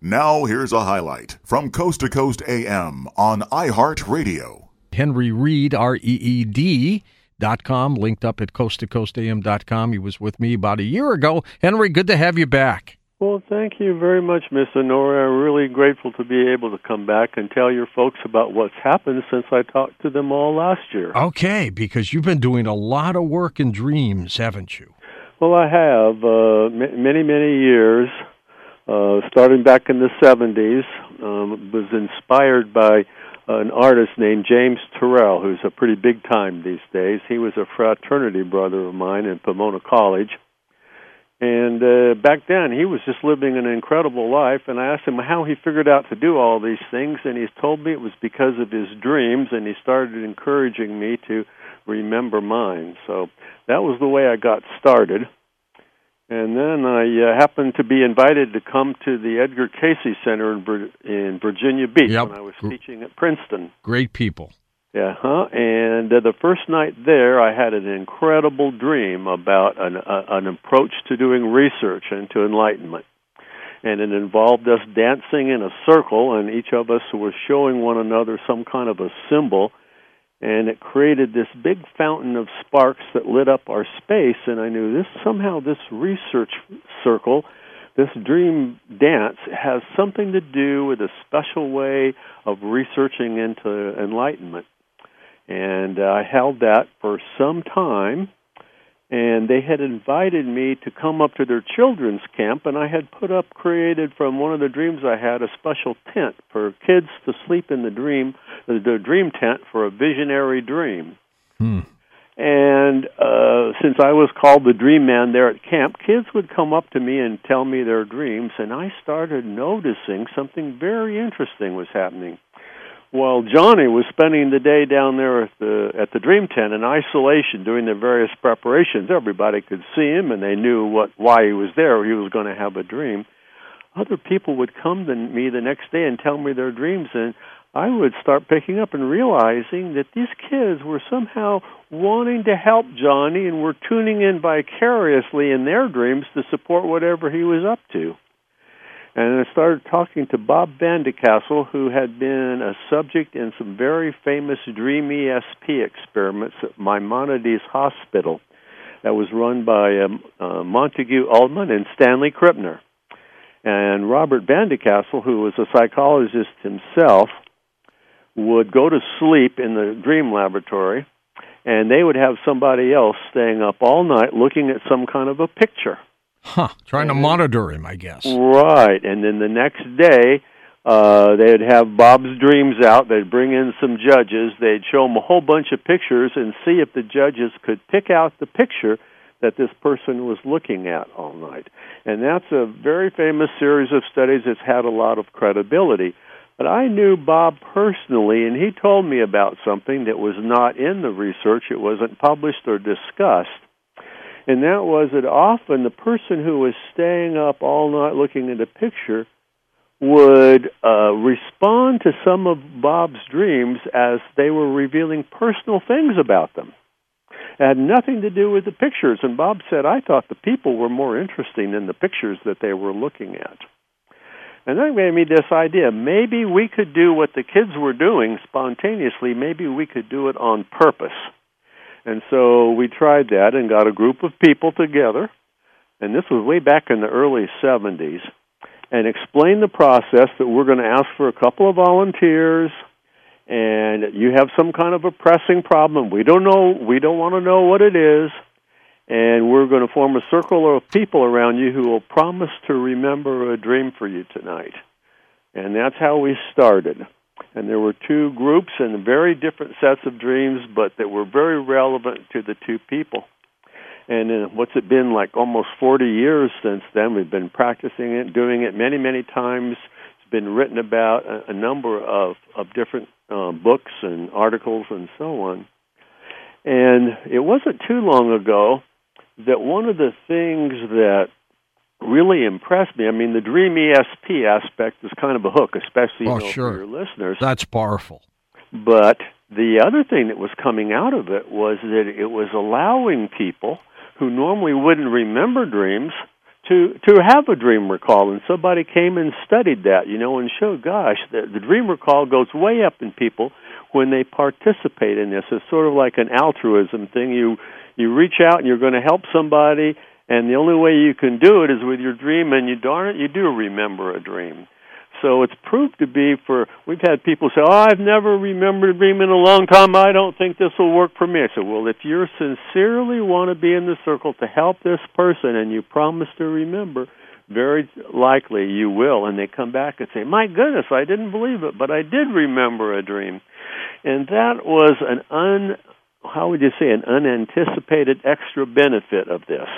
Now, here's a highlight from Coast to Coast AM on iHeartRadio. Henry Reed, R E E D. Dot com linked up at coast to coast am dot com. He was with me about a year ago. Henry, good to have you back. Well, thank you very much, Miss Honora. I'm really grateful to be able to come back and tell your folks about what's happened since I talked to them all last year. Okay, because you've been doing a lot of work in dreams, haven't you? Well, I have uh, many, many years. Uh, starting back in the 70s, um, was inspired by an artist named James Turrell, who's a pretty big time these days. He was a fraternity brother of mine in Pomona College. And uh, back then, he was just living an incredible life. And I asked him how he figured out to do all these things, and he's told me it was because of his dreams. And he started encouraging me to remember mine. So that was the way I got started. And then I uh, happened to be invited to come to the Edgar Cayce Center in, Vir- in Virginia Beach yep. when I was teaching at Princeton. Great people. Yeah, huh? And uh, the first night there, I had an incredible dream about an, uh, an approach to doing research and to enlightenment. And it involved us dancing in a circle, and each of us was showing one another some kind of a symbol and it created this big fountain of sparks that lit up our space and i knew this somehow this research circle this dream dance has something to do with a special way of researching into enlightenment. And uh, i held that for some time and they had invited me to come up to their children's camp and I had put up created from one of the dreams I had a special tent for kids to sleep in the dream the dream tent for a visionary dream. Hmm. And uh since I was called the dream man there at camp, kids would come up to me and tell me their dreams and I started noticing something very interesting was happening while Johnny was spending the day down there at the at the dream tent in isolation doing the various preparations. Everybody could see him and they knew what why he was there he was going to have a dream. Other people would come to me the next day and tell me their dreams and I would start picking up and realizing that these kids were somehow wanting to help Johnny and were tuning in vicariously in their dreams to support whatever he was up to and I started talking to Bob Van de Castle, who had been a subject in some very famous Dream ESP experiments at Maimonides Hospital that was run by um, uh, Montague Ullman and Stanley Krippner. And Robert Van de Castle, who was a psychologist himself, would go to sleep in the dream laboratory, and they would have somebody else staying up all night looking at some kind of a picture Huh. Trying to monitor him, I guess. Right. And then the next day, uh, they'd have Bob's Dreams out. They'd bring in some judges. They'd show them a whole bunch of pictures and see if the judges could pick out the picture that this person was looking at all night. And that's a very famous series of studies that's had a lot of credibility. But I knew Bob personally, and he told me about something that was not in the research. It wasn't published or discussed and that was that often the person who was staying up all night looking at a picture would uh, respond to some of Bob's dreams as they were revealing personal things about them. It had nothing to do with the pictures, and Bob said, I thought the people were more interesting than the pictures that they were looking at. And that gave me this idea. Maybe we could do what the kids were doing spontaneously, maybe we could do it on purpose and so we tried that and got a group of people together, and this was way back in the early 70s, and explained the process that we're going to ask for a couple of volunteers. And you have some kind of a pressing problem. We don't know, we don't want to know what it is, and we're going to form a circle of people around you who will promise to remember a dream for you tonight. And that's how we started and there were two groups and very different sets of dreams, but that were very relevant to the two people. And uh, what's it been like almost 40 years since then? We've been practicing it, doing it many, many times. It's been written about a, a number of, of different uh, books and articles and so on. And it wasn't too long ago that one of the things that really impressed me. I mean, the Dream ESP aspect is kind of a hook, especially oh, you know, sure. for your listeners. That's powerful. But the other thing that was coming out of it was that it was allowing people who normally wouldn't remember dreams to to have a dream recall and somebody came and studied that you know and showed gosh the, the dream recall goes way up in people when they participate in this it's sort of like an altruism thing you you reach out and you're going to help somebody and the only way you can do it is with your dream and you darn it you do remember a dream so it's proved to be for we've had people say, "Oh, I've never remembered a dream in a long time. I don't think this will work for me." I said, "Well, if you sincerely want to be in the circle to help this person and you promise to remember, very likely you will." And they come back and say, "My goodness, I didn't believe it, but I did remember a dream." And that was an un how would you say an unanticipated extra benefit of this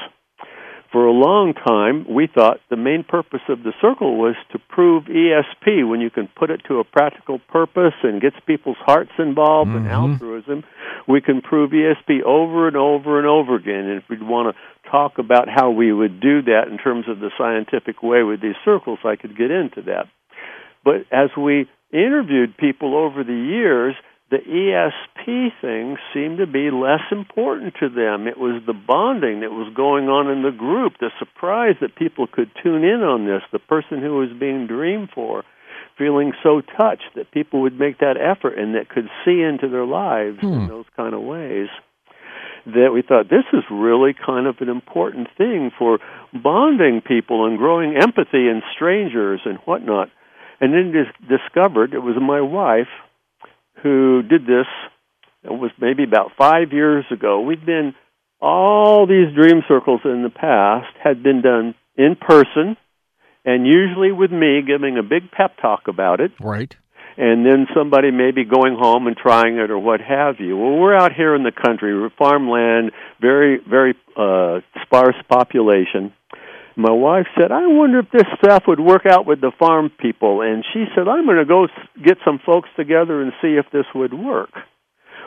for a long time, we thought the main purpose of the circle was to prove ESP when you can put it to a practical purpose and gets people's hearts involved mm-hmm. in altruism. We can prove ESP over and over and over again. And if we'd want to talk about how we would do that in terms of the scientific way with these circles, I could get into that. But as we interviewed people over the years, the ESP thing seemed to be less important to them. It was the bonding that was going on in the group, the surprise that people could tune in on this, the person who was being dreamed for feeling so touched that people would make that effort and that could see into their lives hmm. in those kind of ways that we thought this is really kind of an important thing for bonding people and growing empathy in strangers and whatnot. And then dis- discovered it was my wife who did this. It was maybe about five years ago. We've been all these dream circles in the past had been done in person, and usually with me giving a big pep talk about it. Right. And then somebody maybe going home and trying it or what have you. Well, we're out here in the country, farmland, very, very uh, sparse population my wife said, I wonder if this stuff would work out with the farm people. And she said, I'm going to go get some folks together and see if this would work.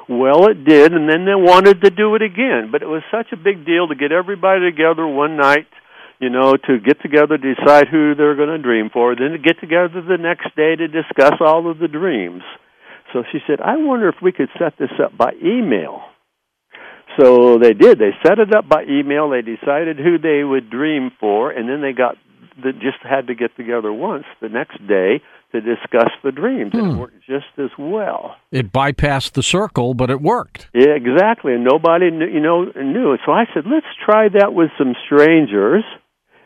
Well, it did, and then they wanted to do it again. But it was such a big deal to get everybody together one night, you know, to get together, decide who they're going to dream for, then to get together the next day to discuss all of the dreams. So she said, I wonder if we could set this up by email. So they did. They set it up by email. They decided who they would dream for, and then they got the, just had to get together once the next day to discuss the dreams. Hmm. It worked just as well. It bypassed the circle, but it worked. Yeah, exactly. And nobody knew, you know knew. So I said, let's try that with some strangers.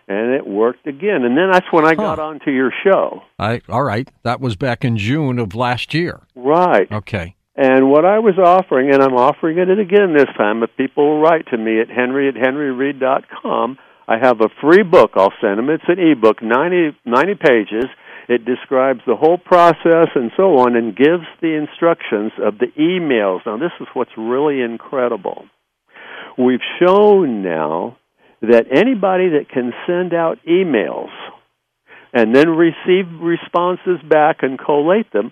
And it worked again, and then that's when I huh. got onto your show. I all right. That was back in June of last year. Right. Okay. And what I was offering, and I'm offering it again this time, if people will write to me at henry at henryreed.com, I have a free book I'll send them. It's an e-book, 90, 90 pages. It describes the whole process and so on and gives the instructions of the emails. Now, this is what's really incredible. We've shown now that anybody that can send out emails and then receive responses back and collate them